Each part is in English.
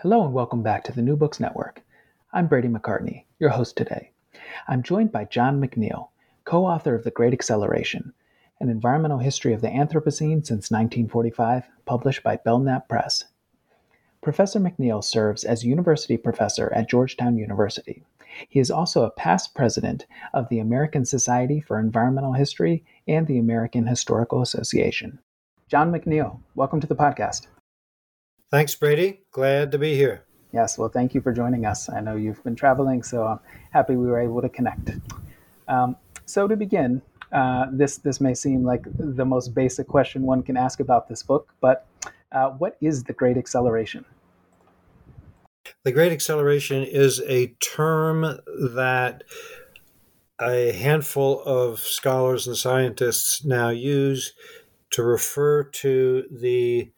Hello and welcome back to the New Books Network. I'm Brady McCartney, your host today. I'm joined by John McNeill, co author of The Great Acceleration, an environmental history of the Anthropocene since 1945, published by Belknap Press. Professor McNeill serves as university professor at Georgetown University. He is also a past president of the American Society for Environmental History and the American Historical Association. John McNeill, welcome to the podcast. Thanks, Brady. Glad to be here. Yes, well, thank you for joining us. I know you've been traveling, so I'm happy we were able to connect. Um, so, to begin, uh, this this may seem like the most basic question one can ask about this book, but uh, what is the Great Acceleration? The Great Acceleration is a term that a handful of scholars and scientists now use to refer to the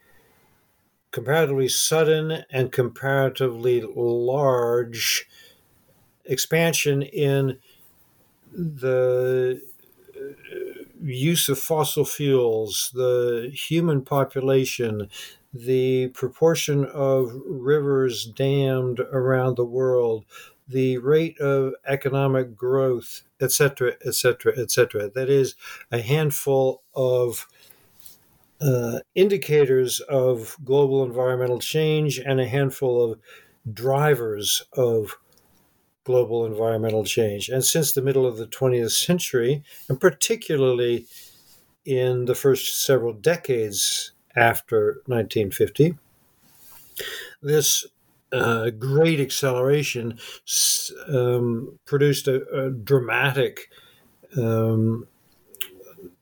comparatively sudden and comparatively large expansion in the uh, use of fossil fuels, the human population, the proportion of rivers dammed around the world, the rate of economic growth, etc., etc., etc. That is a handful of uh, indicators of global environmental change and a handful of drivers of global environmental change. And since the middle of the 20th century, and particularly in the first several decades after 1950, this uh, great acceleration um, produced a, a dramatic um,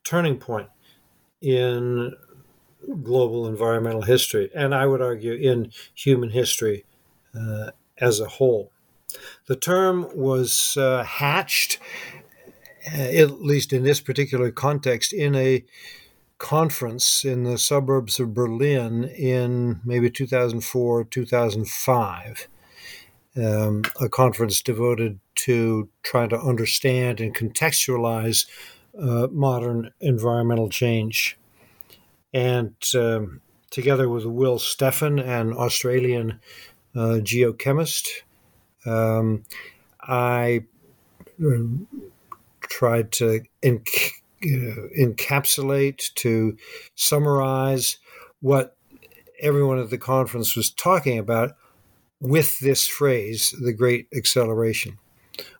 turning point in global environmental history, and I would argue in human history uh, as a whole. The term was uh, hatched, uh, at least in this particular context, in a conference in the suburbs of Berlin in maybe 2004, 2005. Um, a conference devoted to trying to understand and contextualize uh, modern environmental change and um, together with Will Steffen, an Australian uh, geochemist, um, I um, tried to uh, encapsulate, to summarize what everyone at the conference was talking about with this phrase, the Great Acceleration,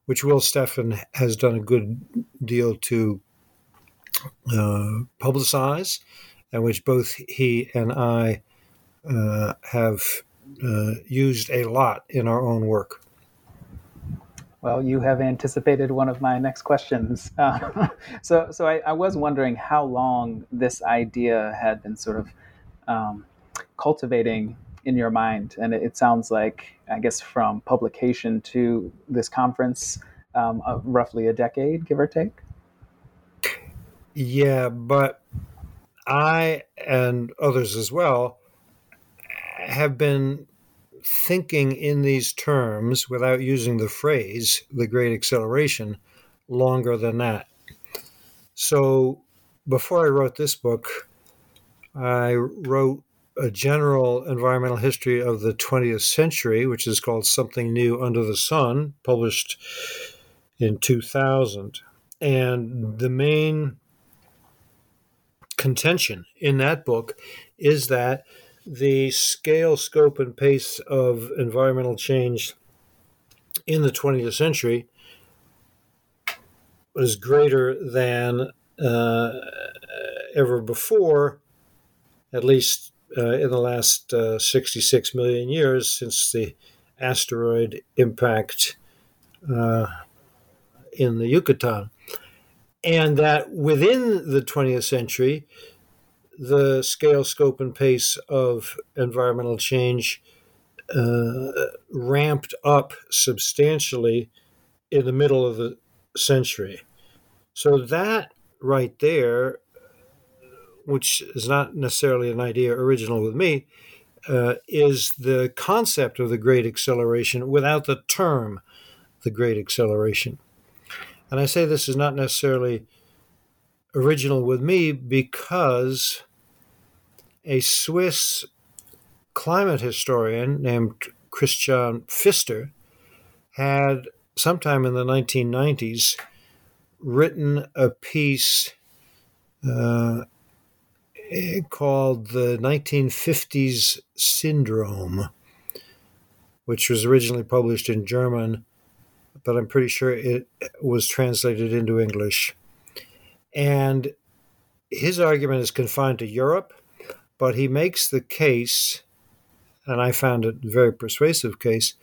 which Will Steffen has done a good deal to uh, publicize and which both he and I uh, have uh, used a lot in our own work. Well, you have anticipated one of my next questions. Uh, so, so I, I, was wondering how long this idea had been sort of um, cultivating in your mind, and it, it, sounds like, I guess, from publication to this conference, um, roughly a decade, give or take. Yeah, but I and others as well have been thinking in these terms without using the phrase the great acceleration longer than that. So before I wrote this book, I wrote a general environmental history of the 20th century, which is called Something New Under the Sun, published in 2000. And the main contention in that book is that the scale, scope, and pace of environmental change in the 20th century was greater than uh, ever before, at least uh, in the last uh, 66 million years since the asteroid impact uh, in the Yucatan and that within the 20th century, the scale, scope, and pace of environmental change uh, ramped up substantially in the middle of the century. So that right there, which is not necessarily an idea original with me, uh, is the concept of the great acceleration without the term the great acceleration. And I say this is not necessarily original with me because a Swiss climate historian named Christian Pfister had sometime in the 1990s written a piece uh, called the 1950s Syndrome, which was originally published in German, but I'm pretty sure it was translated into English. And his argument is confined to Europe, but he makes the case, and I found it a very persuasive case,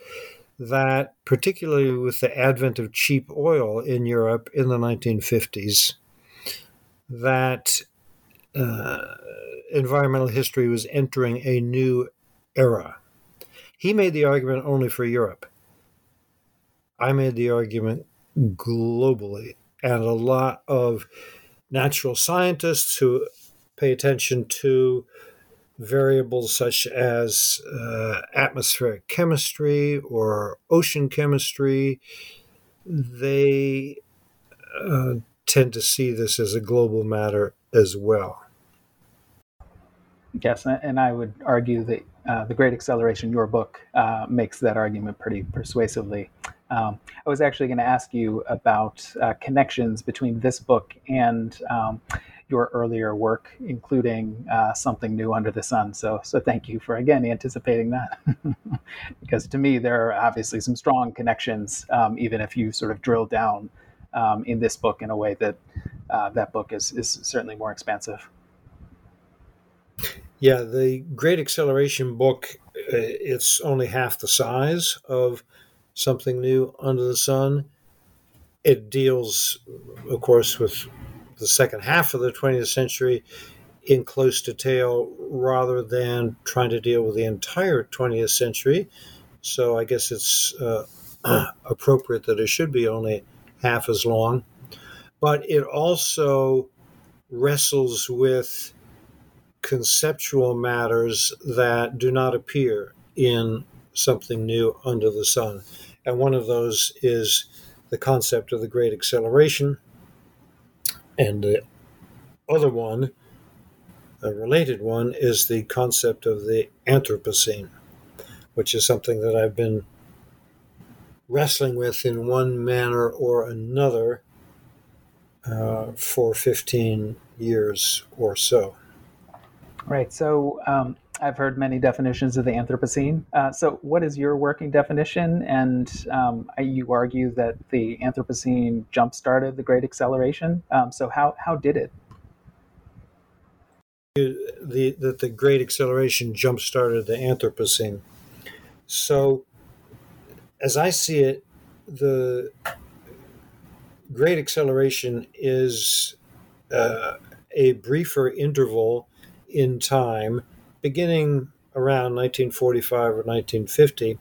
that particularly with the advent of cheap oil in Europe in the 1950s, that uh, environmental history was entering a new era. He made the argument only for Europe. I made the argument globally, and a lot of natural scientists who pay attention to variables such as uh, atmospheric chemistry or ocean chemistry, they uh, tend to see this as a global matter as well. Yes, and I would argue that uh, The Great Acceleration, your book, uh, makes that argument pretty persuasively. Um, I was actually going to ask you about uh, connections between this book and um, your earlier work, including uh, something new under the sun. So, so thank you for again anticipating that, because to me there are obviously some strong connections, um, even if you sort of drill down um, in this book in a way that uh, that book is is certainly more expansive. Yeah, the Great Acceleration book, uh, it's only half the size of something new under the sun. It deals, of course, with the second half of the 20th century in close detail rather than trying to deal with the entire 20th century. So I guess it's uh, appropriate that it should be only half as long. But it also wrestles with conceptual matters that do not appear in something new under the sun. And one of those is the concept of the great acceleration, and the other one, a related one, is the concept of the Anthropocene, which is something that I've been wrestling with in one manner or another uh, for 15 years or so. Right. So um, I've heard many definitions of the Anthropocene. Uh, so, what is your working definition? And um, you argue that the Anthropocene jump started the Great Acceleration. Um, so, how, how did it? The, the Great Acceleration jump started the Anthropocene. So, as I see it, the Great Acceleration is uh, a briefer interval in time beginning around 1945 or 1950,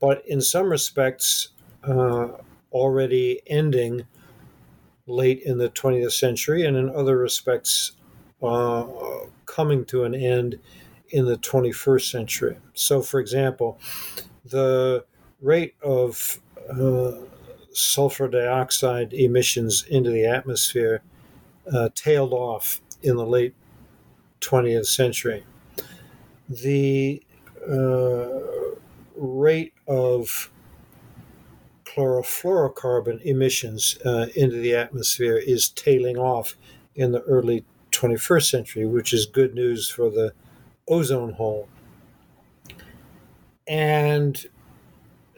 but in some respects uh, already ending late in the 20th century, and in other respects uh, coming to an end in the 21st century. So, for example, the rate of uh, sulfur dioxide emissions into the atmosphere uh, tailed off in the late 20th century the uh, rate of chlorofluorocarbon emissions uh, into the atmosphere is tailing off in the early 21st century, which is good news for the ozone hole. And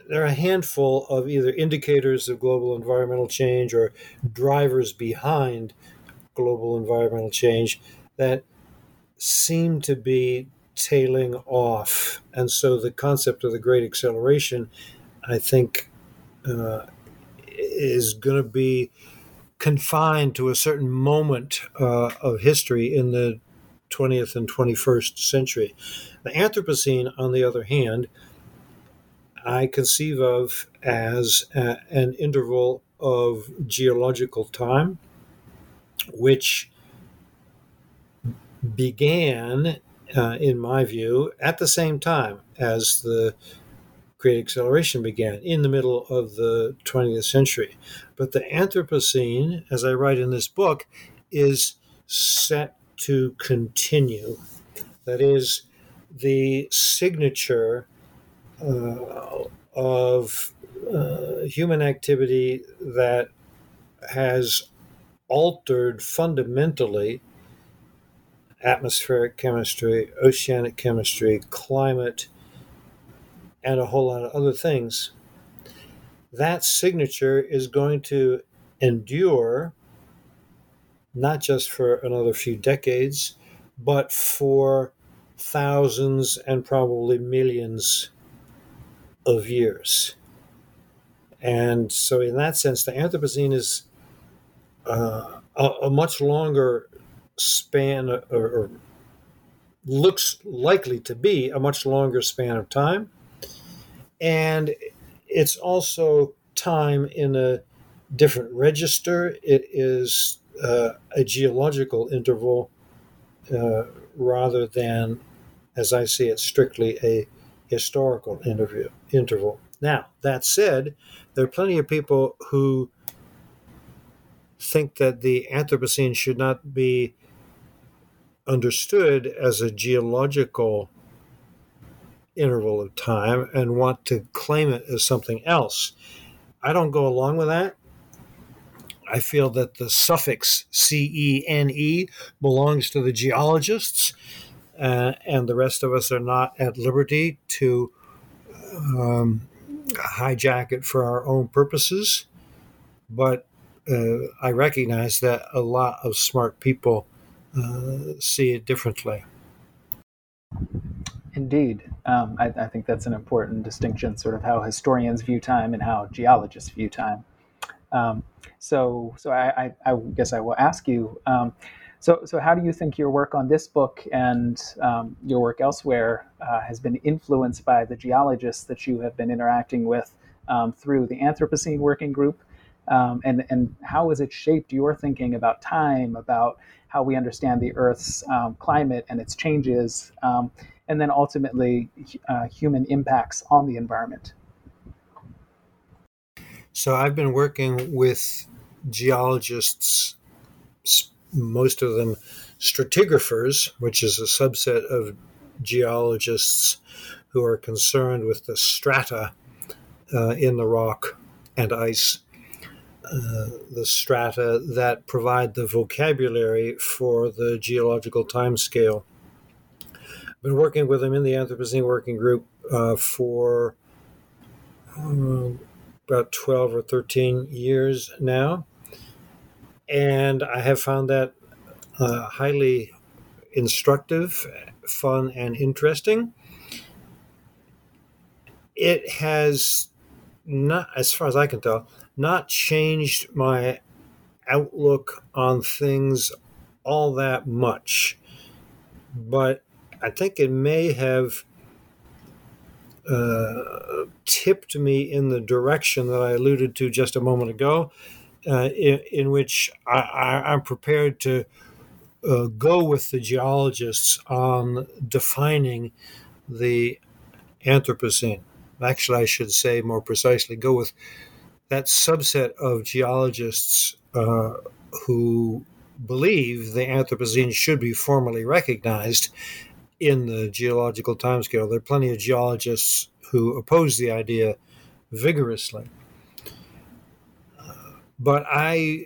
there are a handful of either indicators of global environmental change or drivers behind global environmental change that seem to be tailing off. And so the concept of the great acceleration, I think, uh, is going to be confined to a certain moment uh, of history in the 20th and 21st century. The Anthropocene, on the other hand, I conceive of as a, an interval of geological time which began, uh, in my view, at the same time as the Great Acceleration began, in the middle of the 20th century. But the Anthropocene, as I write in this book, is set to continue. That is, the signature uh, of uh, human activity that has altered fundamentally atmospheric chemistry, oceanic chemistry, climate, and a whole lot of other things, that signature is going to endure not just for another few decades, but for thousands and probably millions of years. And so, in that sense, the Anthropocene is uh, a, a, much longer span, or, or looks likely to be a much longer span of time. And it's also time in a different register. It is uh, a geological interval uh, rather than, as I see it, strictly a historical interview, interval. Now, that said, there are plenty of people who think that the Anthropocene should not be understood as a geological interval of time and want to claim it as something else. I don't go along with that. I feel that the suffix CENE belongs to the geologists, uh, and the rest of us are not at liberty to um, hijack it for our own purposes. But uh, I recognize that a lot of smart people see it differently. Indeed. Um, I, I, think that's an important distinction, sort of how historians view time and how geologists view time. Um, so, so I, I, I, guess I will ask you. Um, so, so how do you think your work on this book and um, your work elsewhere uh, has been influenced by the geologists that you have been interacting with um, through the Anthropocene Working Group? Um, and, and how has it shaped your thinking about time, about how we understand the Earth's um, climate and its changes, um, and then ultimately uh, human impacts on the environment? So I've been working with geologists most of them stratigraphers, which is a subset of geologists who are concerned with the strata uh, in the rock and ice, uh, the strata that provide the vocabulary for the geological timescale. I've been working with them in the Anthropocene Working Group uh, for um, about 12 or 13 years now and I have found that uh, highly instructive, fun, and interesting. It has not, as far as I can tell, not changed my outlook on things all that much. But I think it may have uh, tipped me in the direction that I alluded to just a moment ago, uh, in, in, which I, am prepared to uh, go with the geologists on defining the Anthropocene. Actually, I should say more precisely, go with that subset of geologists uh, who believe the Anthropocene should be formally recognized in the geological timescale. There are plenty of geologists who oppose the idea vigorously. But I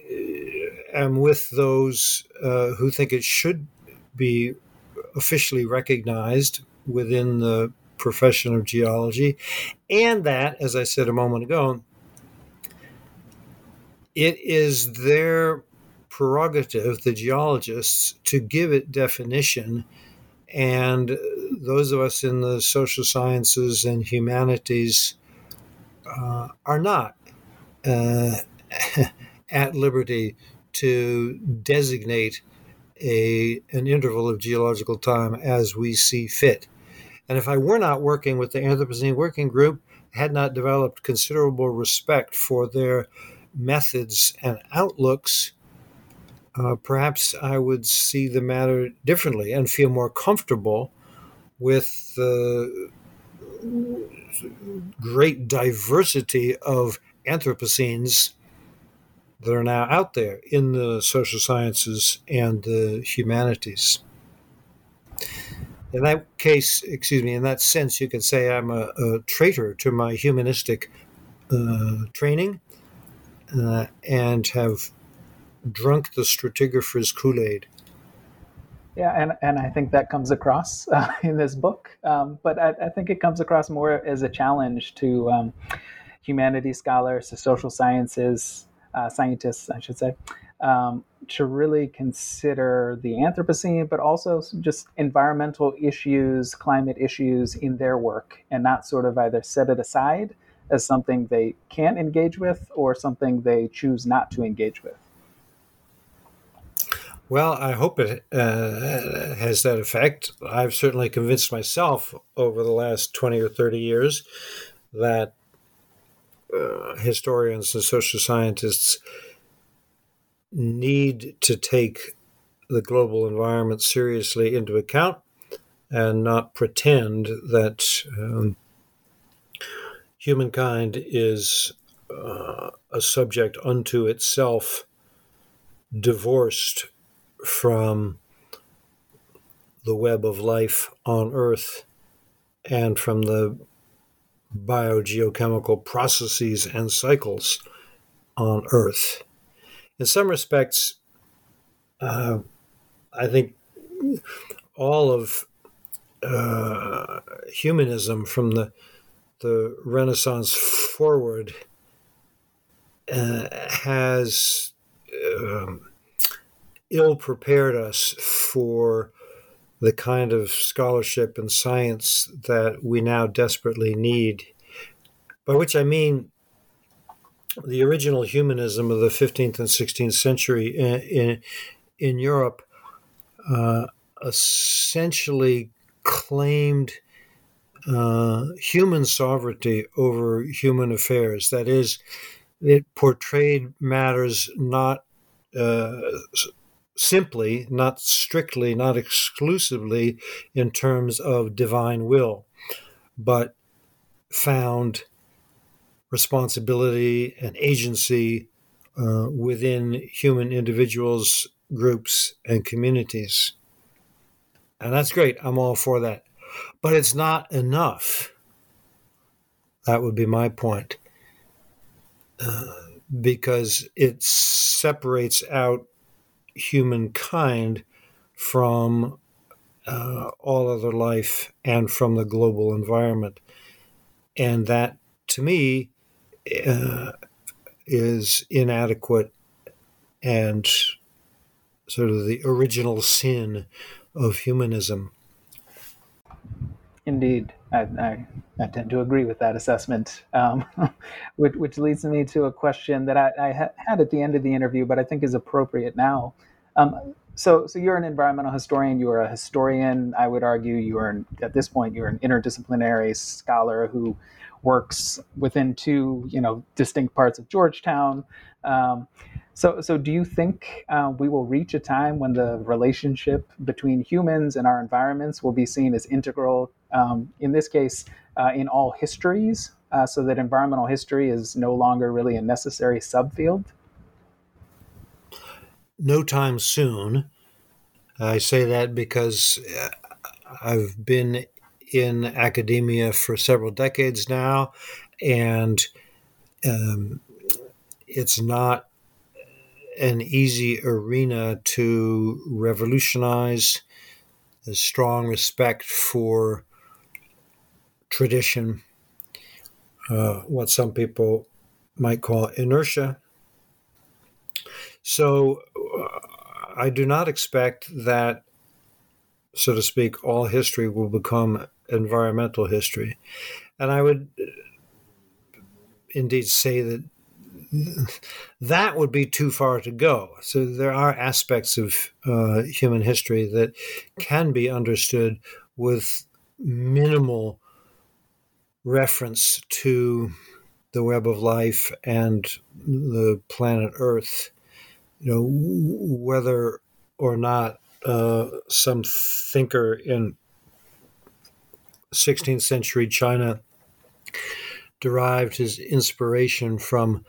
uh, am with those uh, who think it should be officially recognized within the profession of geology, and that, as I said a moment ago, it is their prerogative, the geologists, to give it definition. And those of us in the social sciences and humanities uh, are not. Uh, at liberty to designate a an interval of geological time as we see fit. And if I were not working with the Anthropocene Working Group, had not developed considerable respect for their methods and outlooks, uh, perhaps I would see the matter differently and feel more comfortable with the great diversity of Anthropocenes that are now out there in the social sciences and the humanities. In that case, excuse me, in that sense, you could say I'm a, a traitor to my humanistic uh, training uh, and have drunk the stratigrapher's Kool Aid. Yeah, and, and I think that comes across uh, in this book, um, but I, I, think it comes across more as a challenge to um, humanities scholars, to social sciences, uh, scientists, I should say, um, to really consider the Anthropocene, but also just environmental issues, climate issues in their work, and not sort of either set it aside as something they can't engage with or something they choose not to engage with. Well, I hope it uh, has that effect. I've certainly convinced myself over the last 20 or 30 years that uh, historians and social scientists need to take the global environment seriously into account and not pretend that um, humankind is uh, a subject unto itself, divorced from the web of life on Earth and from the biogeochemical processes and cycles on Earth. In some respects, uh, I think all of uh, humanism from the the Renaissance forward uh, has um, ill prepared us for the kind of scholarship and science that we now desperately need. By which I mean the original humanism of the 15th and 16th century in, in, in Europe uh, essentially claimed uh, human sovereignty over human affairs. That is, it portrayed matters not uh, simply, not strictly, not exclusively in terms of divine will, but found responsibility and agency uh, within human individuals, groups, and communities. And that's great. I'm all for that. But it's not enough. That would be my point. Uh, because it separates out humankind from uh, all other life and from the global environment. And that, to me, uh, is inadequate and sort of the original sin of humanism. Indeed, I, I, I, tend to agree with that assessment, um, which, which, leads me to a question that I, I, had at the end of the interview, but I think is appropriate now. Um, so, so you're an environmental historian. You are a historian. I would argue you are, at this point, you're an interdisciplinary scholar who works within two, you know, distinct parts of Georgetown. Um, so, so do you think uh, we will reach a time when the relationship between humans and our environments will be seen as integral? Um, in this case, uh, in all histories, uh, so that environmental history is no longer really a necessary subfield no time soon. I say that because uh, I've been in academia for several decades now, and um, it's not an easy arena to revolutionize. a strong respect for tradition, uh, what some people might call inertia. So I do not expect that, so to speak, all history will become environmental history. And I would indeed say that that would be too far to go. So there are aspects of uh, human history that can be understood with minimal reference to the web of life and the planet Earth. You know, whether or not uh, some thinker in 16th century China derived his inspiration from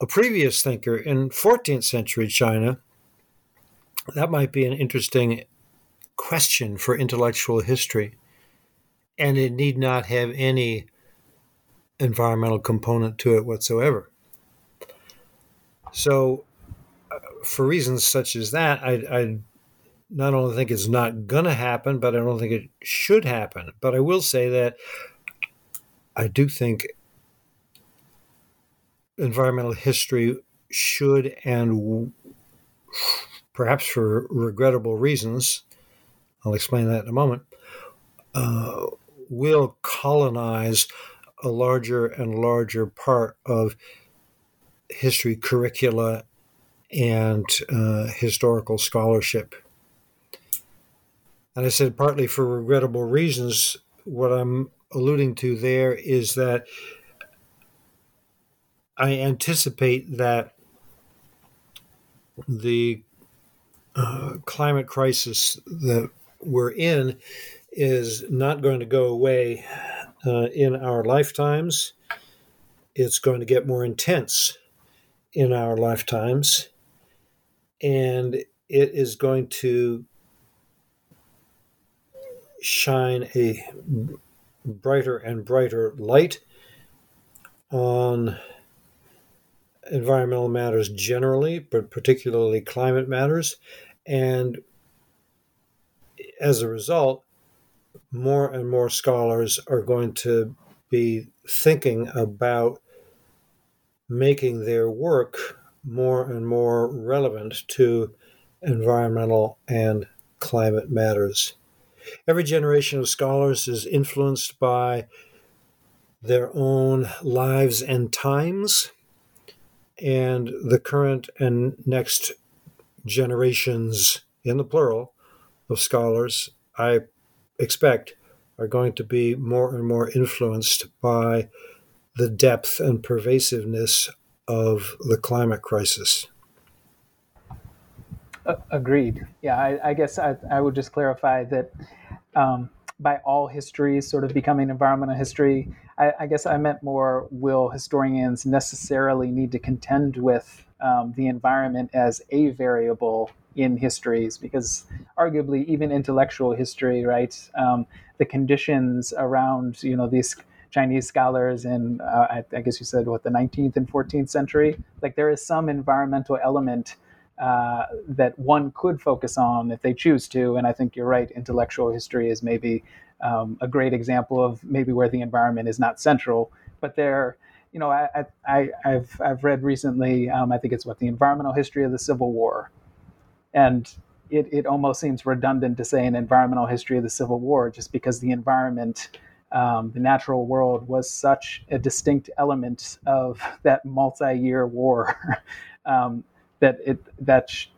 a previous thinker in 14th century China, that might be an interesting question for intellectual history. And it need not have any environmental component to it whatsoever. So, uh, for reasons such as that, I, I not only think it's not going to happen, but I don't think it should happen. But I will say that I do think environmental history should and perhaps for regrettable reasons, I'll explain that in a moment, uh, will colonize a larger and larger part of history curricula and uh, historical scholarship. And I said partly for regrettable reasons. What I'm alluding to there is that I anticipate that the uh, climate crisis that we're in is not going to go away uh, in our lifetimes. It's going to get more intense in our lifetimes. And it is going to shine a brighter and brighter light on environmental matters generally, but particularly climate matters. And as a result, more and more scholars are going to be thinking about making their work more and more relevant to environmental and climate matters. Every generation of scholars is influenced by their own lives and times, and the current and next generations, in the plural, of scholars, I expect, are going to be more and more influenced by the depth and pervasiveness of the climate crisis. Uh, agreed. Yeah, I, I guess I, I, would just clarify that um, by all history sort of becoming environmental history, I, I, guess I meant more will historians necessarily need to contend with um, the environment as a variable in histories because arguably even intellectual history right um, the conditions around you know these chinese scholars in uh, I, I, guess you said what the 19th and 14th century like there is some environmental element uh, that one could focus on if they choose to and i think you're right intellectual history is maybe um, a great example of maybe where the environment is not central but there you know, I, I, have I've read recently. Um, I think it's what the environmental history of the Civil War, and it, it almost seems redundant to say an environmental history of the Civil War, just because the environment, um, the natural world, was such a distinct element of that multi-year war um, that it that. Sh-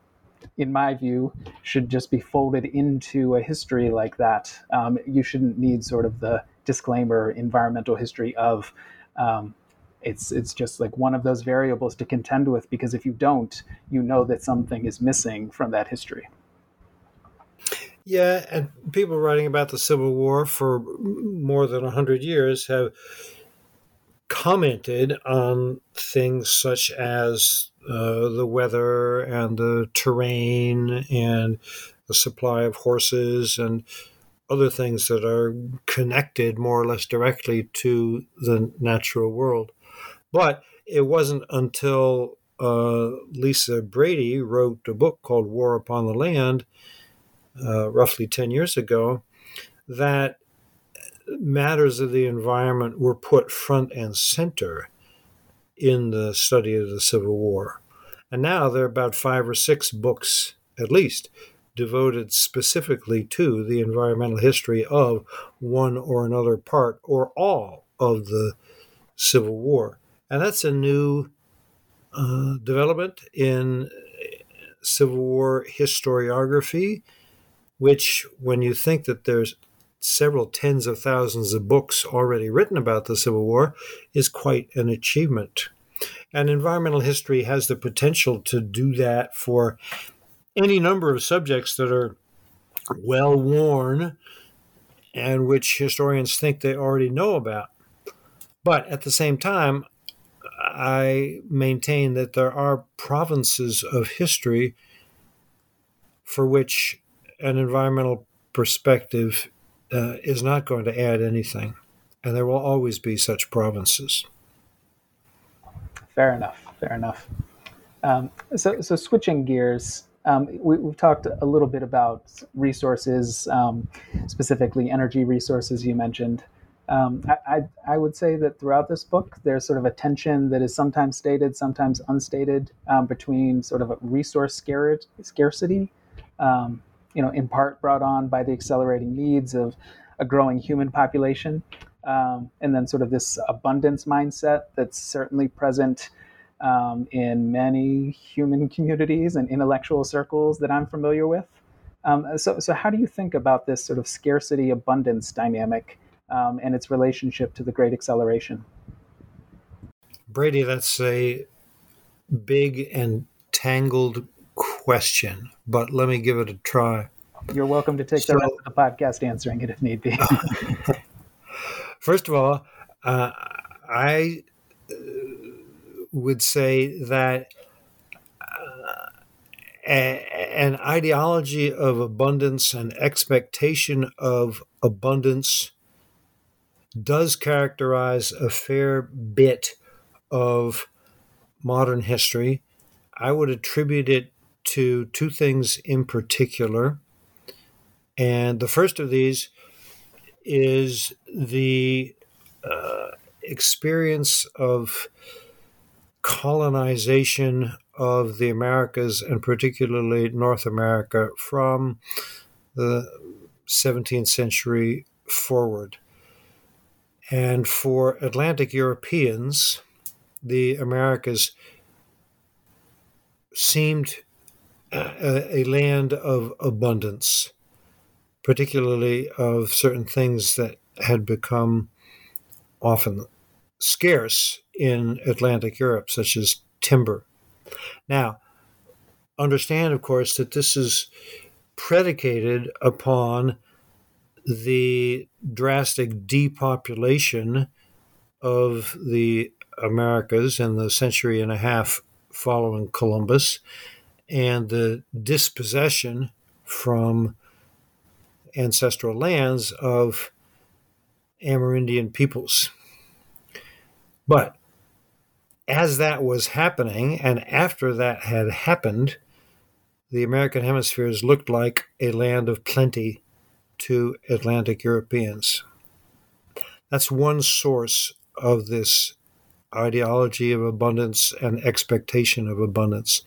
in my view, should just be folded into a history like that. Um, you shouldn't need sort of the disclaimer environmental history of um, it's it's just like one of those variables to contend with because if you don't you know that something is missing from that history yeah and people writing about the civil war for more than 100 years have commented on things such as uh, the weather and the terrain and the supply of horses and other things that are connected more or less directly to the natural world. But it wasn't until uh, Lisa Brady wrote a book called War Upon the Land, uh, roughly 10 years ago, that matters of the environment were put front and center in the study of the Civil War. And now there are about five or six books, at least, devoted specifically to the environmental history of one or another part or all of the Civil War. And that's a new uh, development in Civil War historiography, which, when you think that there's several tens of thousands of books already written about the Civil War, is quite an achievement. And environmental history has the potential to do that for any number of subjects that are well worn and which historians think they already know about. But at the same time, I maintain that there are provinces of history for which an environmental perspective uh, is not going to add anything. And there will always be such provinces. Fair enough. Fair enough. Um, so, so switching gears, um, we, have talked a little bit about resources, um, specifically energy resources you mentioned. Um, I, I, I, would say that throughout this book, there's sort of a tension that is sometimes stated, sometimes unstated, um, between sort of a resource scarcity, um, you know, in part brought on by the accelerating needs of a growing human population, um, and then sort of this abundance mindset that's certainly present um, in many human communities and intellectual circles that I'm familiar with. Um, so, so how do you think about this sort of scarcity abundance dynamic um, and its relationship to the Great Acceleration? Brady, that's a big and tangled question, but let me give it a try. You're welcome to take so, the rest of the podcast answering it if need be. first of all, uh, I would say that uh, a, an ideology of abundance and expectation of abundance does characterize a fair bit of modern history. I would attribute it to two things in particular. And the first of these is the uh, experience of colonization of the Americas and particularly North America from the 17th century forward. And for Atlantic Europeans, the Americas seemed a, a, land of abundance, particularly of certain things that had become often scarce in Atlantic Europe, such as timber. Now, understand, of course, that this is predicated upon the drastic depopulation of the Americas in the century and a half following Columbus and the dispossession from ancestral lands of Amerindian peoples. But as that was happening, and after that had happened, the American hemispheres looked like a land of plenty to Atlantic Europeans. That's one source of this ideology of abundance and expectation of abundance.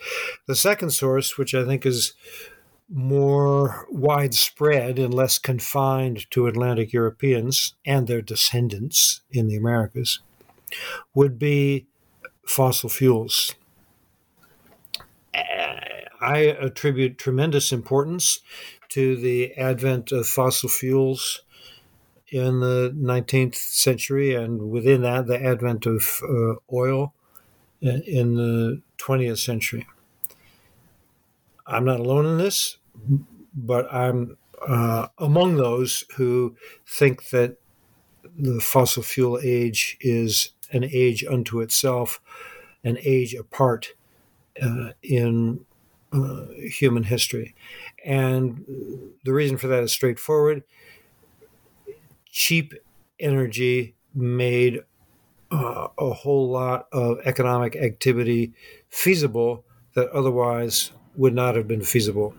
The second source, which I think is more widespread and less confined to Atlantic Europeans and their descendants in the Americas, would be fossil fuels. I attribute tremendous importance to the advent of fossil fuels in the 19th century, and within that, the advent of uh, oil in the 20th century. I'm not alone in this, but I'm uh, among those who think that the fossil fuel age is an age unto itself, an age apart uh, in uh, human history. And the reason for that is straightforward. Cheap energy made uh, a whole lot of economic activity feasible that otherwise would not have been feasible.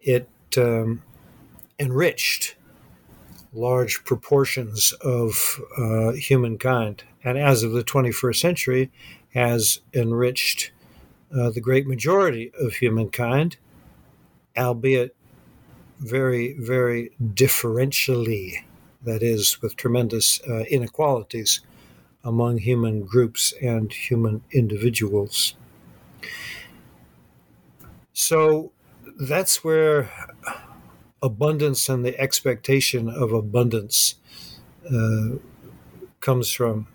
It um, enriched large proportions of uh, humankind, and as of the 21st century, has enriched uh, the great majority of humankind, albeit very, very differentially, that is, with tremendous uh, inequalities among human groups and human individuals. So that's where abundance and the expectation of abundance uh, comes from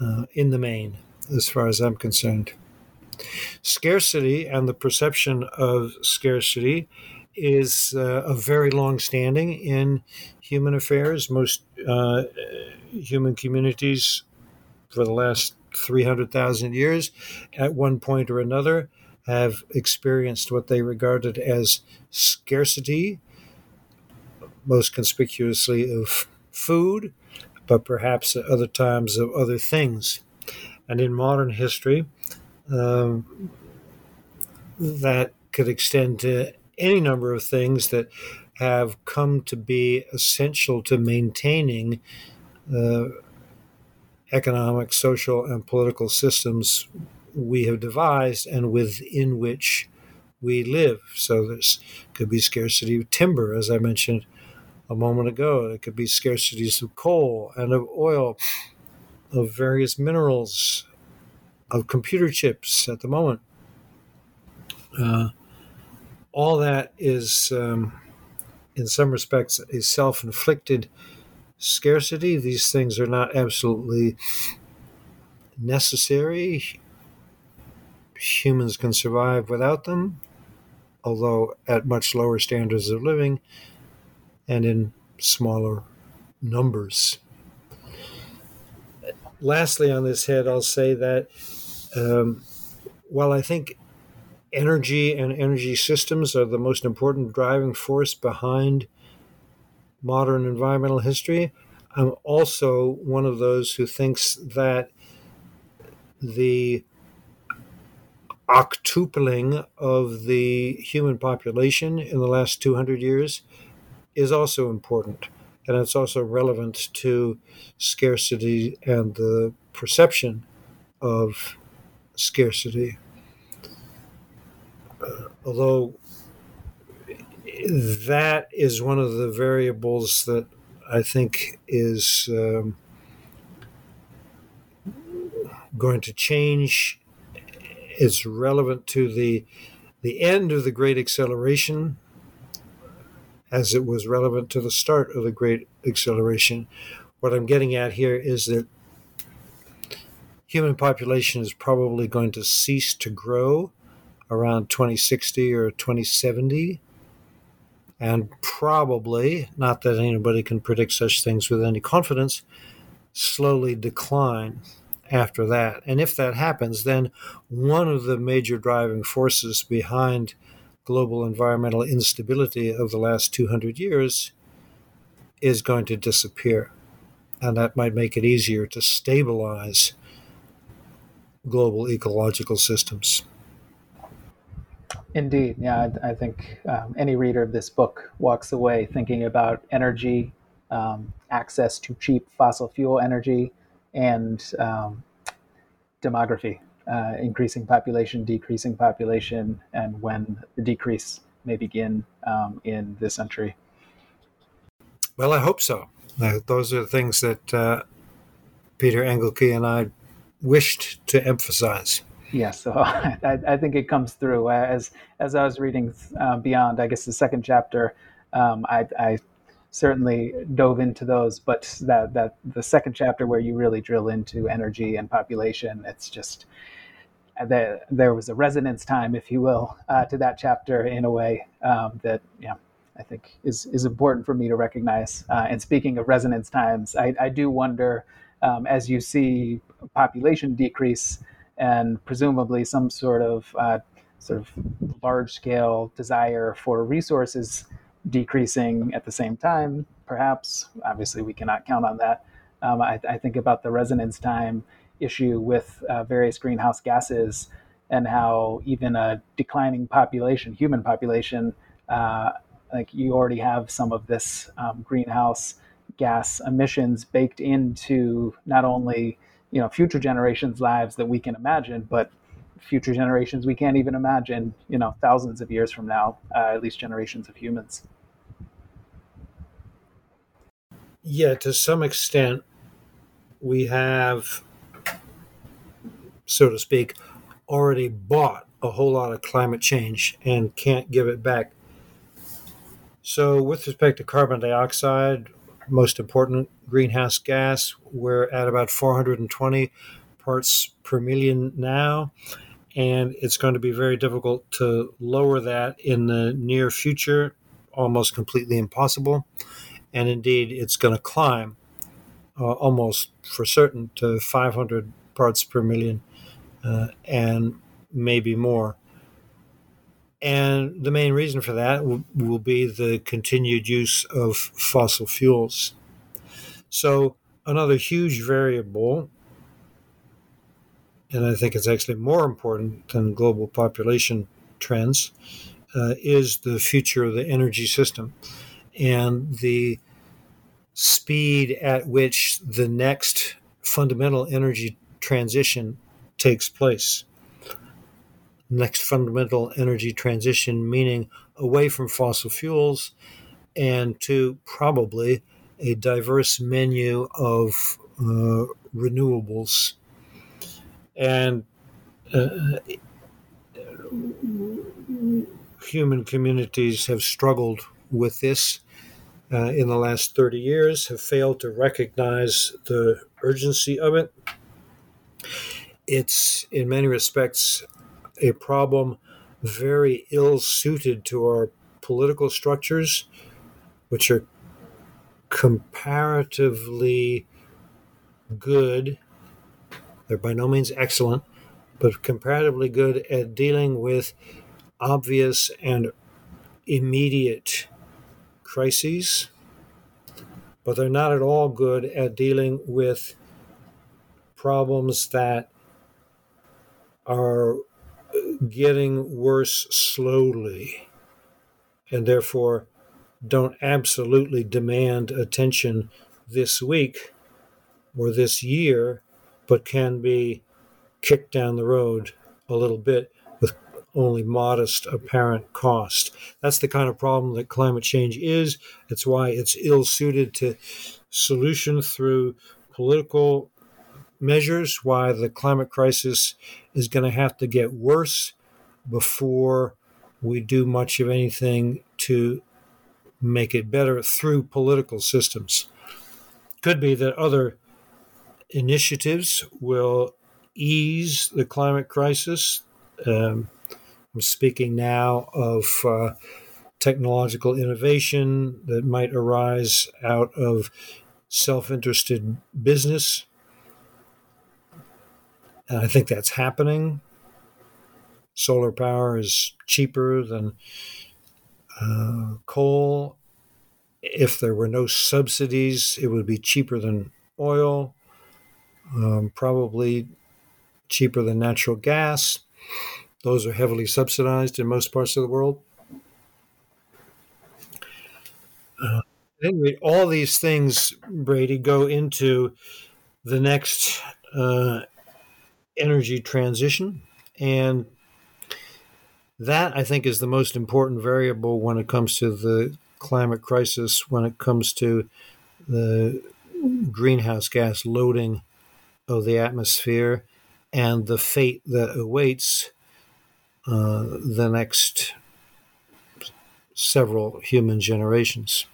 uh, in the main, as far as I'm concerned. Scarcity and the perception of scarcity is uh, a very long standing in human affairs. Most uh, human communities for the last 300,000 years, at one point or another, have experienced what they regarded as scarcity, most conspicuously of food, but perhaps at other times of other things. And in modern history, um, that could extend to any number of things that have come to be essential to maintaining uh, economic, social, and political systems we have devised and within which we live. So there's could be scarcity of timber, as I mentioned a moment ago. It could be scarcities of coal and of oil, of various minerals, of computer chips at the moment. Uh, all that is, um, in some respects, a self inflicted scarcity. These things are not absolutely necessary. Humans can survive without them, although at much lower standards of living and in smaller numbers. Lastly, on this head, I'll say that um, while I think energy and energy systems are the most important driving force behind modern environmental history, I'm also one of those who thinks that the octupling of the human population in the last 200 years is also important. And it's also relevant to scarcity and the perception of scarcity. Uh, although that is one of the variables that I think is um, going to change. It's relevant to the the end of the Great Acceleration, as it was relevant to the start of the Great Acceleration. What I'm getting at here is that human population is probably going to cease to grow around 2060 or 2070 and probably, not that anybody can predict such things with any confidence, slowly decline after that. And if that happens, then one of the major driving forces behind global environmental instability of the last 200 years is going to disappear. And that might make it easier to stabilize global ecological systems. Indeed, yeah, I, I think um, any reader of this book walks away thinking about energy, um, access to cheap fossil fuel energy, and um, demography, uh, increasing population, decreasing population, and when the decrease may begin um, in this century. Well, I hope so. Those are the things that uh, Peter Engelke and I wished to emphasize. Yeah, so I, I, think it comes through as as I was reading uh, Beyond. I guess the second chapter, um, I, I, certainly dove into those, but that that the second chapter where you really drill into energy and population, it's just uh, there. There was a resonance time, if you will, uh, to that chapter in a way um, that yeah. I think is is important for me to recognize. Uh, and speaking of resonance times, I, I do wonder um, as you see population decrease and presumably some sort of uh, sort of large scale desire for resources decreasing at the same time. Perhaps, obviously, we cannot count on that. Um, I, I, think about the resonance time issue with uh, various greenhouse gases and how even a declining population, human population, uh, like you already have some of this um, greenhouse gas emissions baked into not only you know future generations' lives that we can imagine, but future generations we can't even imagine. You know, thousands of years from now, uh, at least generations of humans. Yeah, to some extent, we have so to speak, already bought a whole lot of climate change and can't give it back. So, with respect to carbon dioxide, most important greenhouse gas, we're at about 420 parts per million now, and it's going to be very difficult to lower that in the near future, almost completely impossible. And indeed, it's going to climb uh, almost for certain to 500 parts per million uh, and maybe more. And the main reason for that will, will be the continued use of fossil fuels. So, another huge variable, and I think it's actually more important than global population trends, uh, is the future of the energy system and the speed at which the next fundamental energy transition takes place next fundamental energy transition, meaning away from fossil fuels and to probably a diverse menu of uh, renewables. And uh, human communities have struggled with this uh, in the last 30 years, have failed to recognize the urgency of it. It's, in many respects, a problem very ill suited to our political structures, which are comparatively good. They're by no means excellent, but comparatively good at dealing with obvious and immediate crises. But they're not at all good at dealing with problems that are getting worse slowly and therefore don't absolutely demand attention this week or this year, but can be kicked down the road a little bit with only modest apparent cost. That's the kind of problem that climate change is. It's why it's ill suited to solution through political measures, why the climate crisis is going to have to get worse before we do much of anything to make it better through political systems. Could be that other initiatives will ease the climate crisis. Um, I'm speaking now of uh, technological innovation that might arise out of self interested business and I think that's happening. Solar power is cheaper than uh, coal. If there were no subsidies, it would be cheaper than oil, um, probably cheaper than natural gas. Those are heavily subsidized in most parts of the world. Uh, anyway, all these things, Brady, go into the next uh, energy transition. And that, I think, is the most important variable when it comes to the climate crisis, when it comes to the greenhouse gas loading of the atmosphere and the fate that awaits uh, the next several human generations.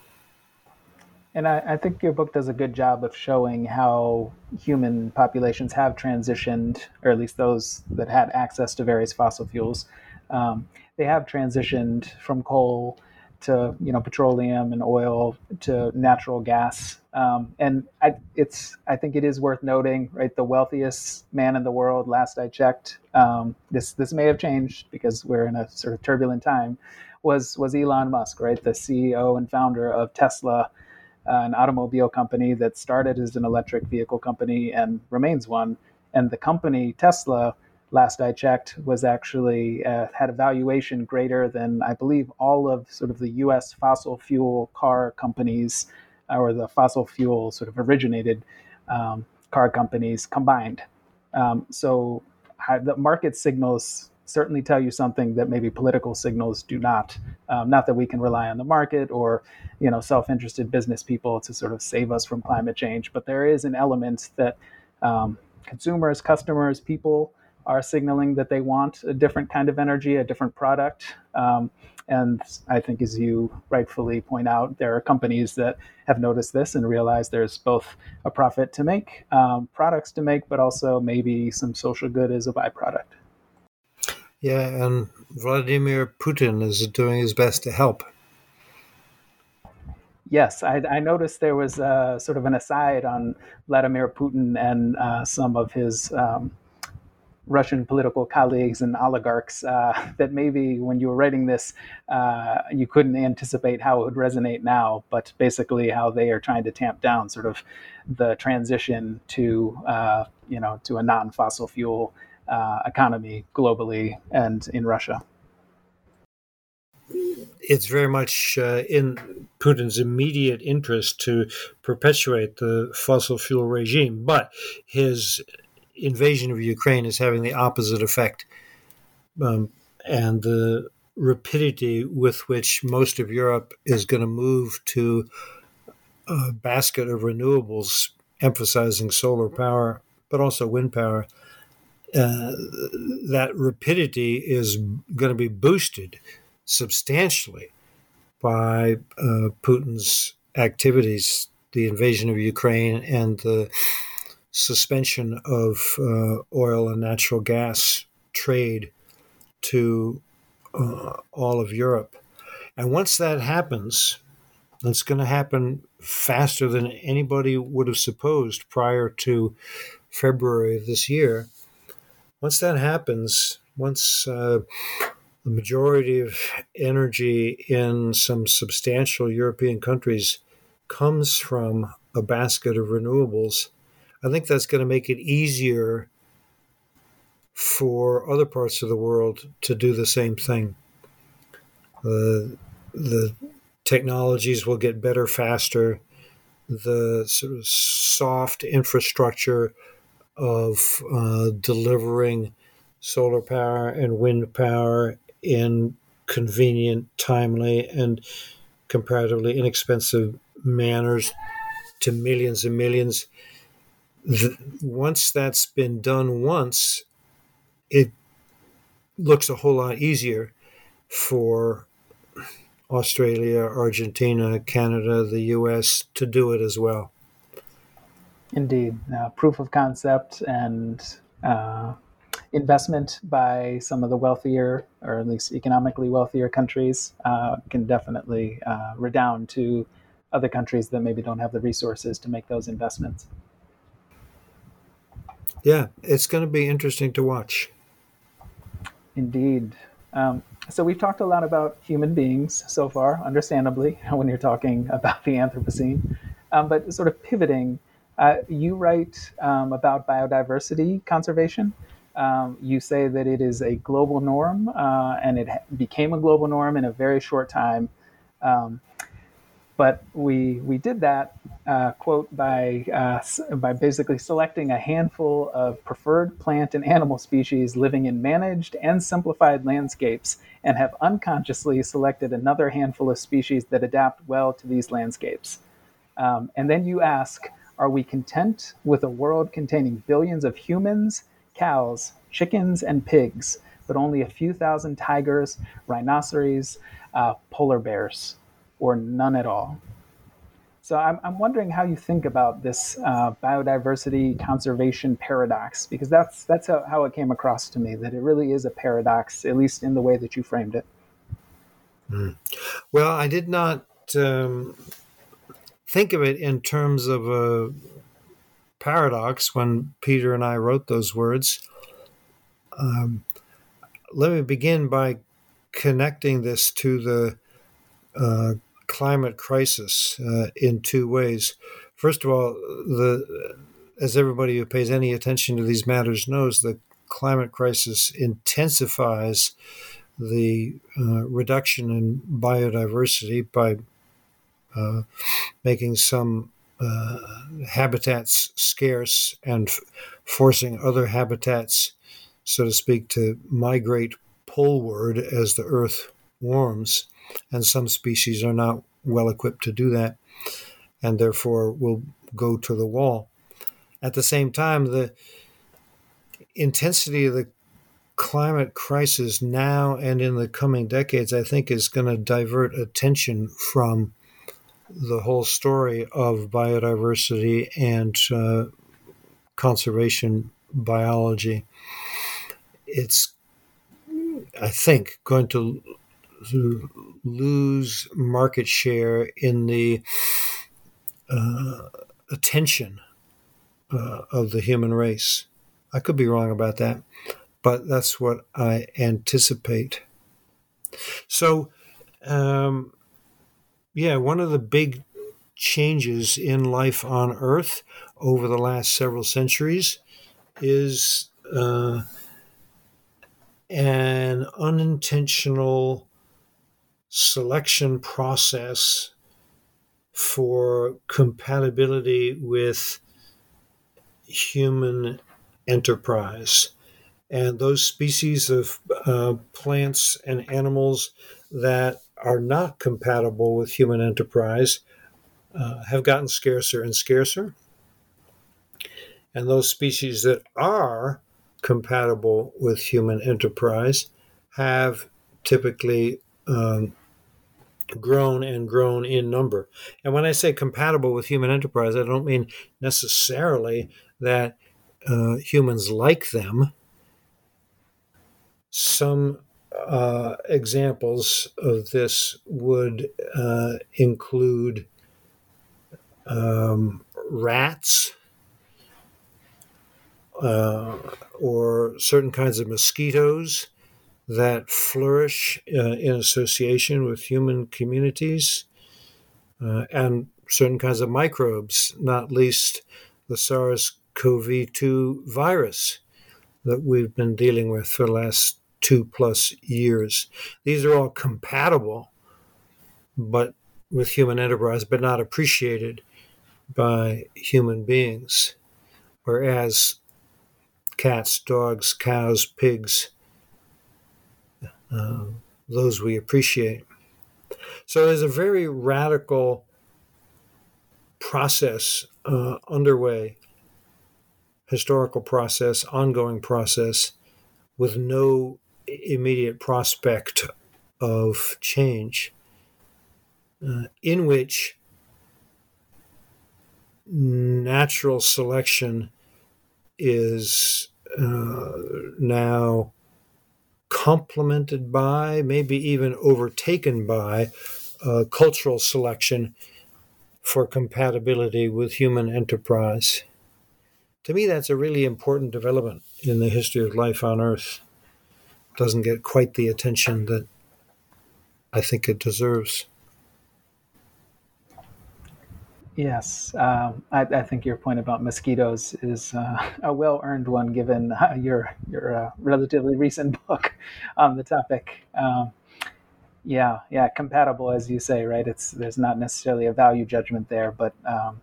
And I, I, think your book does a good job of showing how human populations have transitioned, or at least those that had access to various fossil fuels. Um, they have transitioned from coal to you know petroleum and oil to natural gas. Um, and I, it's I think it is worth noting, right? The wealthiest man in the world, last I checked, um, this this may have changed because we're in a sort of turbulent time. Was was Elon Musk, right? The CEO and founder of Tesla an automobile company that started as an electric vehicle company and remains one. And the company Tesla, last I checked, was actually uh, had a valuation greater than I believe all of sort of the U.S. fossil fuel car companies, uh, or the fossil fuel sort of originated um, car companies combined. Um, so the market signals certainly tell you something that maybe political signals do not. Um, not that we can rely on the market or, you know, self-interested business people to sort of save us from climate change, but there is an element that um, consumers, customers, people are signaling that they want a different kind of energy, a different product. Um, and I think, as you rightfully point out, there are companies that have noticed this and realized there's both a profit to make, um, products to make, but also maybe some social good as a byproduct. Yeah, and Vladimir Putin is doing his best to help. Yes, I, I noticed there was uh, sort of an aside on Vladimir Putin and uh, some of his um, Russian political colleagues and oligarchs uh, that maybe when you were writing this, uh, you couldn't anticipate how it would resonate now, but basically how they are trying to tamp down sort of the transition to, uh, you know, to a non-fossil fuel uh, economy globally and in Russia. It's very much uh, in Putin's immediate interest to perpetuate the fossil fuel regime, but his invasion of Ukraine is having the opposite effect. Um, and the rapidity with which most of Europe is going to move to a basket of renewables, emphasizing solar power, but also wind power, uh, that rapidity is going to be boosted substantially by uh, Putin's activities, the invasion of Ukraine, and the suspension of uh, oil and natural gas trade to uh, all of Europe. And once that happens, it's going to happen faster than anybody would have supposed prior to February of this year. Once that happens, once uh, the majority of energy in some substantial European countries comes from a basket of renewables, I think that's going to make it easier for other parts of the world to do the same thing. Uh, the technologies will get better faster. The sort of soft infrastructure of uh, delivering solar power and wind power in convenient, timely, and comparatively inexpensive manners to millions and millions the, once that's been done once, it looks a whole lot easier for Australia, Argentina, Canada, the US to do it as well. Indeed. Uh, proof of concept and uh, investment by some of the wealthier, or at least economically wealthier countries, uh, can definitely uh, redound to other countries that maybe don't have the resources to make those investments. Yeah, it's going to be interesting to watch. Indeed. Um, so we've talked a lot about human beings so far, understandably, when you're talking about the Anthropocene. Um, but sort of pivoting, uh, you write um, about biodiversity conservation. Um, you say that it is a global norm, uh, and it became a global norm in a very short time. Um, but we we did that uh, quote by uh, by basically selecting a handful of preferred plant and animal species living in managed and simplified landscapes, and have unconsciously selected another handful of species that adapt well to these landscapes. Um, and then you ask, are we content with a world containing billions of humans, cows, chickens, and pigs, but only a few thousand tigers, rhinoceros, uh, polar bears? or none at all. So I'm, I'm wondering how you think about this uh, biodiversity conservation paradox, because that's that's how, how it came across to me that it really is a paradox, at least in the way that you framed it. Mm. Well, I did not um, think of it in terms of a paradox when Peter and I wrote those words. Um, let me begin by connecting this to the uh, climate crisis uh, in two ways. First of all, the as everybody who pays any attention to these matters knows, the climate crisis intensifies the uh, reduction in biodiversity by uh, making some uh, habitats scarce and f- forcing other habitats, so to speak, to migrate poleward as the earth warms and some species are not well equipped to do that and therefore will go to the wall. At the same time, the intensity of the climate crisis now and in the coming decades, I think, is going to divert attention from the whole story of biodiversity and uh, conservation biology. It's, I think, going to lose market share in the uh, attention uh, of the human race. I could be wrong about that, but that's what I anticipate. So, um, yeah, one of the big changes in life on Earth over the last several centuries is uh, an unintentional selection process for compatibility with human enterprise. And those species of uh, plants and animals that are not compatible with human enterprise uh, have gotten scarcer and scarcer. And those species that are compatible with human enterprise have typically um, grown and grown in number. And when I say compatible with human enterprise, I don't mean necessarily that uh, humans like them. Some uh, examples of this would uh, include um, rats uh, or certain kinds of mosquitoes that flourish uh, in association with human communities uh, and certain kinds of microbes, not least the SARS CoV 2 virus that we've been dealing with for the last two plus years. These are all compatible but with human enterprise, but not appreciated by human beings. Whereas cats, dogs, cows, pigs, uh, those we appreciate. So there's a very radical process uh, underway, historical process, ongoing process, with no immediate prospect of change, uh, in which natural selection is uh, now complemented by, maybe even overtaken by, uh, cultural selection for compatibility with human enterprise. To me, that's a really important development in the history of life on Earth. Doesn't get quite the attention that I think it deserves. Yes, um, I, I, think your point about mosquitoes is uh, a well-earned one, given uh, your your uh, relatively recent book on the topic. Um, yeah, yeah, compatible as you say, right? It's there's not necessarily a value judgment there, but um,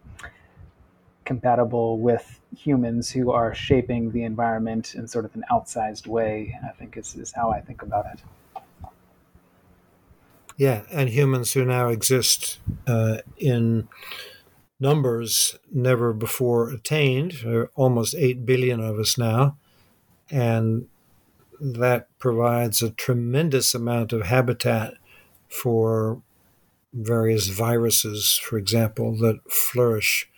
compatible with humans who are shaping the environment in sort of an outsized way. I think is is how I think about it. Yeah, and humans who now exist uh, in numbers never before attained. Almost 8 billion of us now. And that provides a tremendous amount of habitat for various viruses, for example, that flourish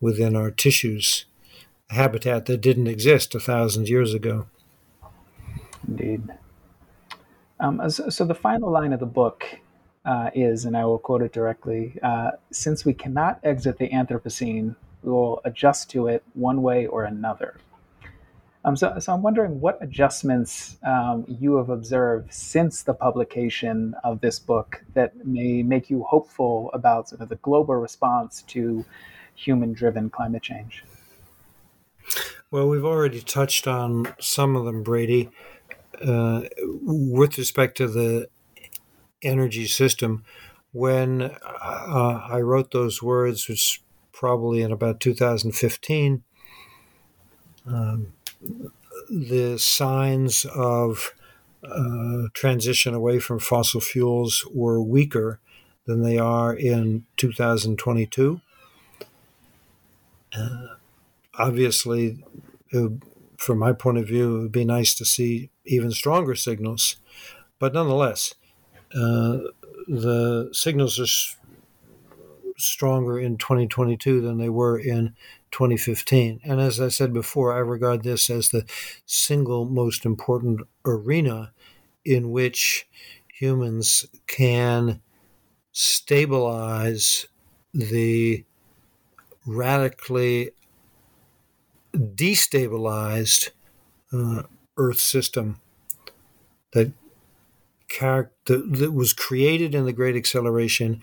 within our tissues, a habitat that didn't exist a thousand years ago. Indeed. Um, so, so, the final line of the book uh, is, and I will quote it directly uh, since we cannot exit the Anthropocene, we will adjust to it one way or another. Um, so, so I'm wondering what adjustments um, you have observed since the publication of this book that may make you hopeful about sort of the global response to human-driven climate change. Well, we've already touched on some of them, Brady. Uh, with respect to the energy system. When uh, I wrote those words, which probably in about 2015, um, the signs of uh, transition away from fossil fuels were weaker than they are in 2022. Uh, obviously, from my point of view, it would be nice to see even stronger signals. But nonetheless, uh, the signals are stronger in 2022 than they were in 2015. And as I said before, I regard this as the single most important arena in which humans can stabilize the radically destabilized uh, Earth system that, char- that, that was created in the Great Acceleration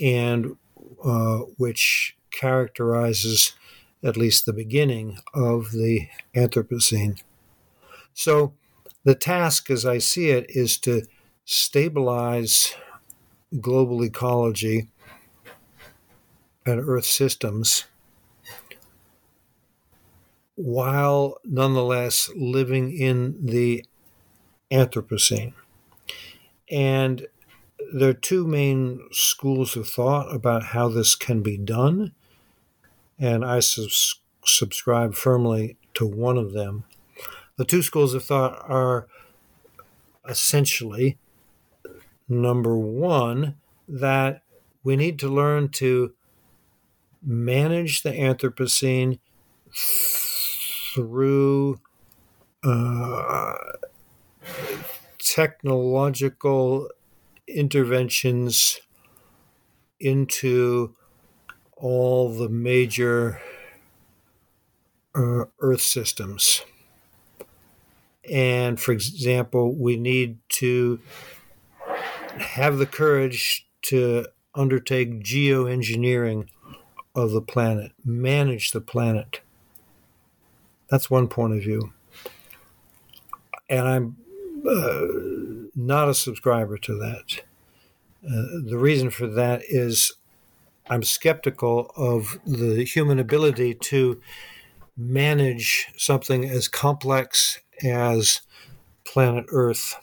and uh, which characterizes at least the beginning of the Anthropocene. So, the task, as I see it, is to stabilize global ecology and Earth systems while nonetheless living in the Anthropocene. And there are two main schools of thought about how this can be done, and I subs- subscribe firmly to one of them. The two schools of thought are essentially number one, that we need to learn to manage the Anthropocene through uh, technological interventions into all the major uh, Earth systems. And for example, we need to have the courage to undertake geoengineering of the planet, manage the planet. That's one point of view. And I'm uh, not a subscriber to that. Uh, the reason for that is I'm skeptical of the human ability to manage something as complex as planet Earth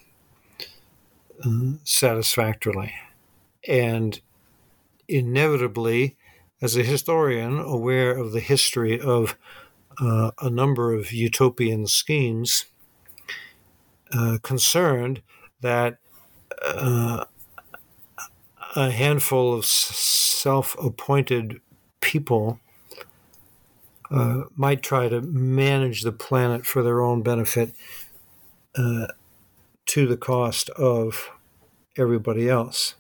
uh, satisfactorily. And inevitably, as a historian aware of the history of uh, a number of utopian schemes, uh, concerned that uh, a handful of self appointed people uh, might try to manage the planet for their own benefit uh, to the cost of everybody else.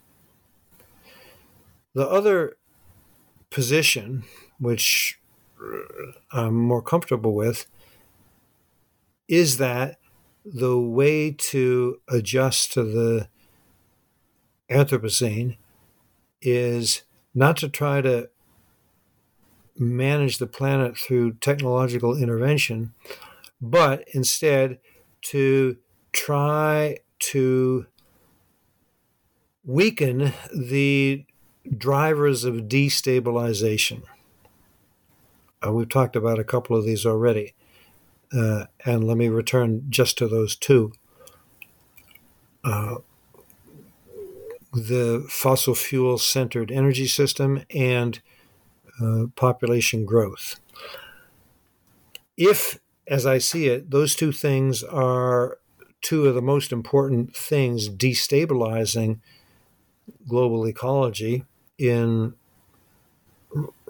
The other position, which uh, I'm more comfortable with, is that the way to adjust to the Anthropocene is not to try to manage the planet through technological intervention, but instead to try to weaken the drivers of destabilization. Uh, we've talked about a couple of these already, uh, and let me return just to those two. Uh, the fossil fuel centered energy system and uh, population growth. If, as I see it, those two things are two of the most important things destabilizing global ecology in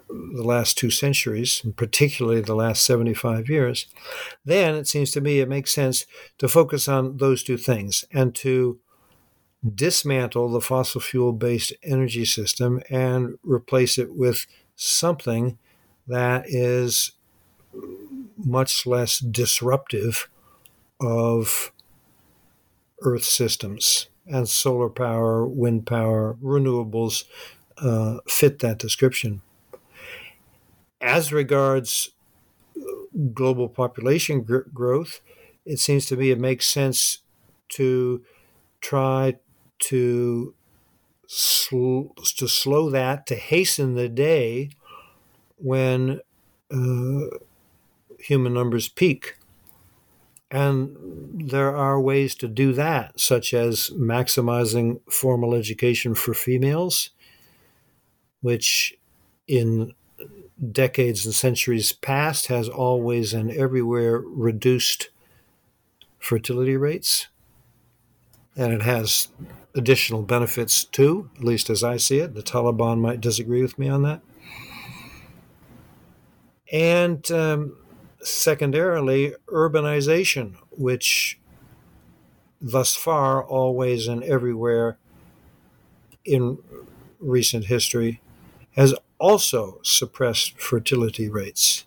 the last two centuries, and particularly the last 75 years, then it seems to me it makes sense to focus on those two things and to dismantle the fossil fuel based energy system and replace it with something that is much less disruptive of Earth systems. And solar power, wind power, renewables uh, fit that description. As regards global population gr- growth, it seems to me it makes sense to try to sl- to slow that to hasten the day when uh, human numbers peak. And there are ways to do that, such as maximizing formal education for females, which in decades and centuries past has always and everywhere reduced fertility rates. And it has additional benefits too, at least as I see it. The Taliban might disagree with me on that. And um, secondarily, urbanization, which thus far, always and everywhere in recent history, has also suppressed fertility rates.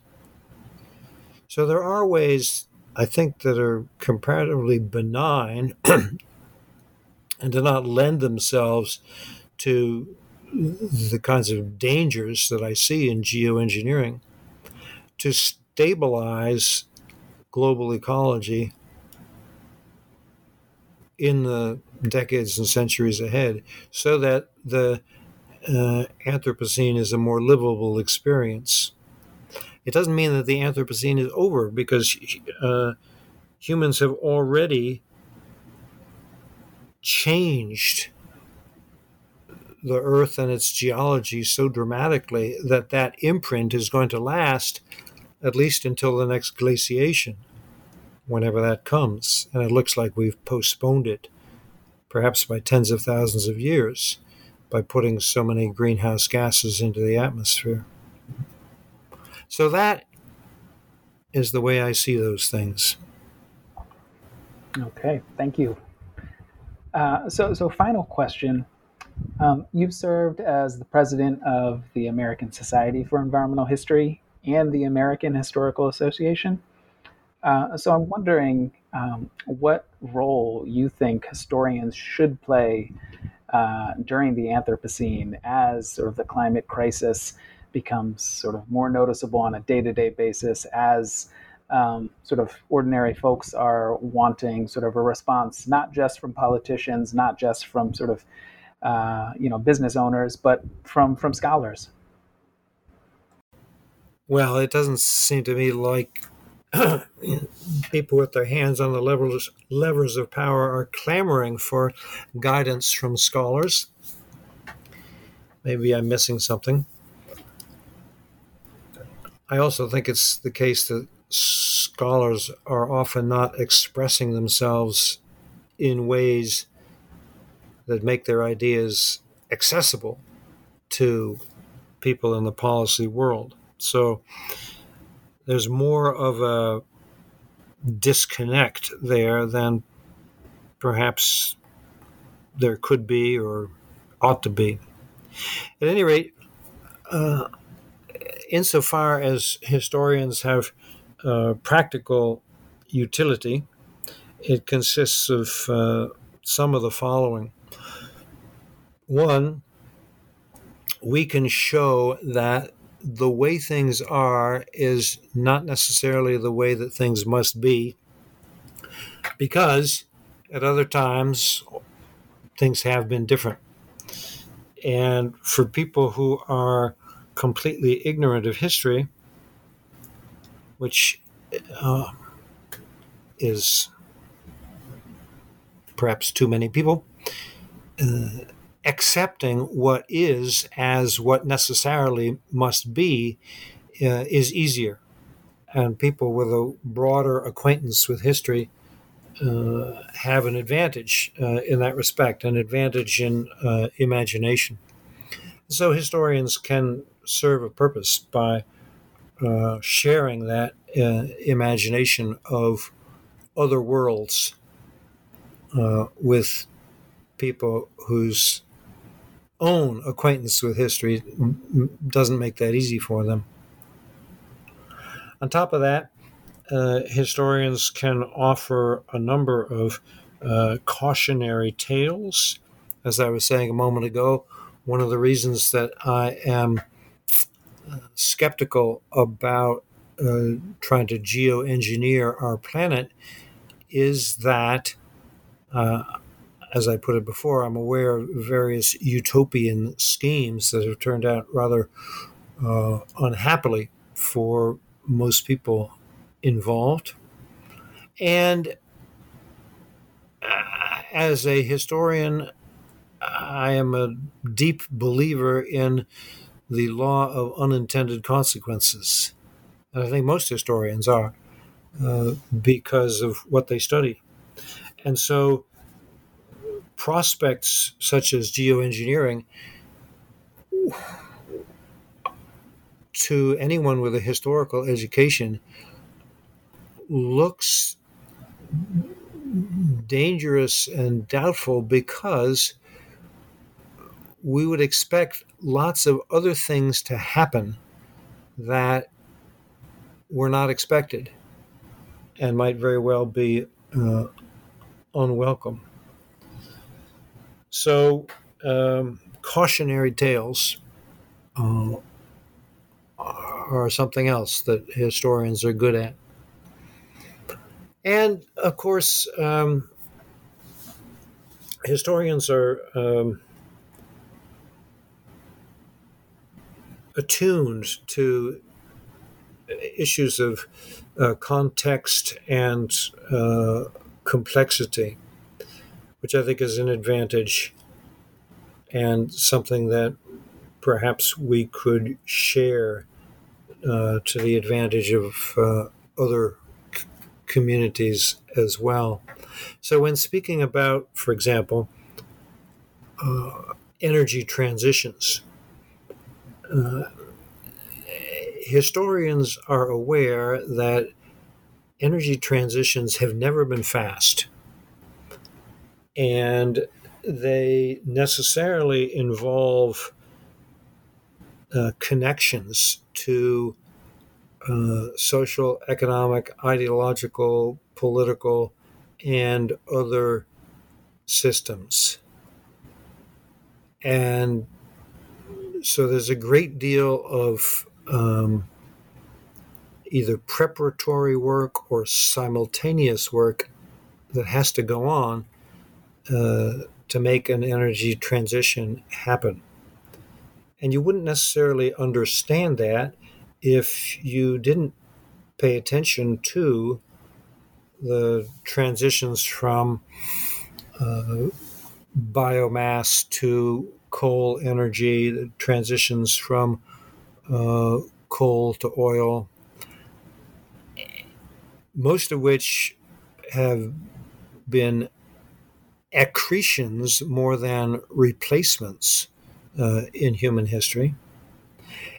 So there are ways, I think, that are comparatively benign and do not lend themselves to the kinds of dangers that I see in geoengineering to stabilize global ecology in the decades and centuries ahead so that the uh, Anthropocene is a more livable experience. It doesn't mean that the Anthropocene is over because uh, humans have already changed the earth and its geology so dramatically that that imprint is going to last at least until the next glaciation, whenever that comes. And it looks like we've postponed it, perhaps by tens of thousands of years, by putting so many greenhouse gases into the atmosphere. So that is the way I see those things. Okay, thank you. Uh, so, so final question. Um, you've served as the president of the American Society for Environmental History and the American Historical Association. Uh, so I'm wondering um, what role you think historians should play uh, during the Anthropocene as sort of the climate crisis becomes sort of more noticeable on a day-to-day basis as um, sort of ordinary folks are wanting sort of a response not just from politicians not just from sort of uh, you know business owners but from from scholars. Well, it doesn't seem to me like people with their hands on the levers, levers of power are clamoring for guidance from scholars. Maybe I'm missing something. I also think it's the case that scholars are often not expressing themselves in ways that make their ideas accessible to people in the policy world. So there's more of a disconnect there than perhaps there could be or ought to be. At any rate, uh, insofar as historians have uh, practical utility, it consists of uh, some of the following. One, we can show that the way things are is not necessarily the way that things must be because at other times things have been different. And for people who are completely ignorant of history, which uh, is perhaps too many people, uh, accepting what is as what necessarily must be uh, is easier. And people with a broader acquaintance with history uh, have an advantage uh, in that respect, an advantage in uh, imagination. So historians can serve a purpose by uh, sharing that uh, imagination of other worlds with people whose own acquaintance with history doesn't make that easy for them. On top of that, uh, historians can offer a number of uh, cautionary tales. As I was saying a moment ago, one of the reasons that I am uh, skeptical about uh, trying to geoengineer our planet is that uh, as I put it before, I'm aware of various utopian schemes that have turned out rather uh, unhappily for most people involved. And uh, as a historian, I am a deep believer in the law of unintended consequences. And I think most historians are uh, because of what they study. And so, prospects such as geoengineering to anyone with a historical education looks dangerous and doubtful because we would expect lots of other things to happen that were not expected and might very well be uh, unwelcome. So, um, cautionary tales uh, are something else that historians are good at. And of course, um, historians are um, attuned to issues of uh, context and uh, complexity, which I think is an advantage and something that perhaps we could share uh, to the advantage of uh, other c- communities as well. So, when speaking about, for example, uh, energy transitions, uh, historians are aware that energy transitions have never been fast. And they necessarily involve uh, connections to uh, social, economic, ideological, political, and other systems. And so there's a great deal of um, either preparatory work or simultaneous work that has to go on uh, to make an energy transition happen. And you wouldn't necessarily understand that if you didn't pay attention to the transitions from uh, biomass to coal energy, the transitions from uh, coal to oil, most of which have been accretions more than replacements uh, in human history.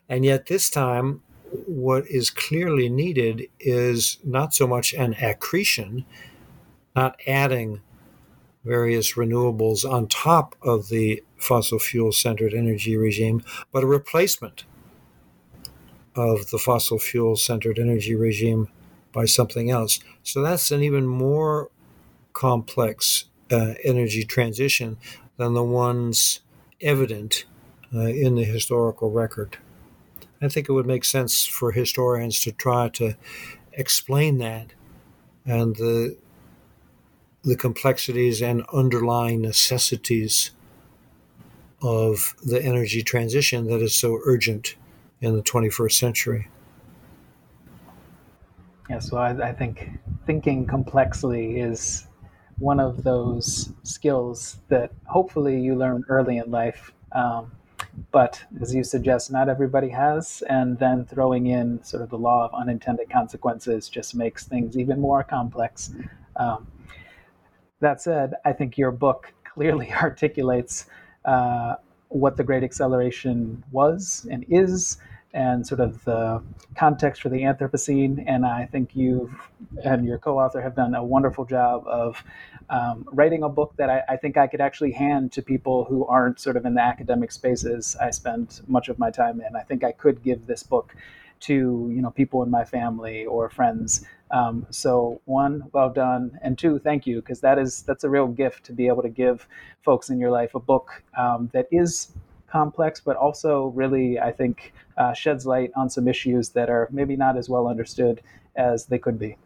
And yet, this time, what is clearly needed is not so much an accretion, not adding various renewables on top of the fossil fuel centered energy regime, but a replacement of the fossil fuel centered energy regime by something else. So that's an even more complex uh, energy transition than the ones evident uh, in the historical record. I think it would make sense for historians to try to explain that and the the complexities and underlying necessities of the energy transition that is so urgent in the 21st century. Yeah, so I, I think thinking complexly is one of those skills that hopefully you learn early in life. Um, but as you suggest, not everybody has. And then throwing in sort of the law of unintended consequences just makes things even more complex. Um, that said, I think your book clearly articulates uh, what the Great Acceleration was and is, and sort of the context for the Anthropocene. And I think you've and your co author have done a wonderful job of um, writing a book that I, I, think I could actually hand to people who aren't sort of in the academic spaces I spend much of my time in. I think I could give this book to you know people in my family or friends. Um, so one, well done, and two, thank you because that is that's a real gift to be able to give folks in your life a book um, that is complex, but also really I think uh, sheds light on some issues that are maybe not as well understood as they could be.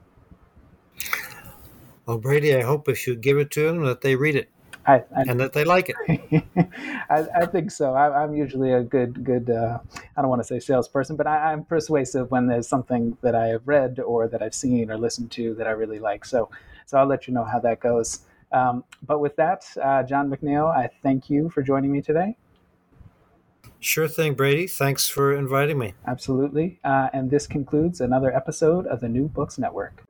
Well, Brady, I hope if you give it to them that they read it. I, I, and that they like it. I, I, think so. I, am usually a good, good. Uh, I don't want to say salesperson, but I, am persuasive when there's something that I have read or that I've seen or listened to that I really like. So, so I'll let you know how that goes. Um, but with that, uh, John McNeill, I thank you for joining me today. Sure thing, Brady. Thanks for inviting me. Absolutely. Uh, and this concludes another episode of the New Books Network.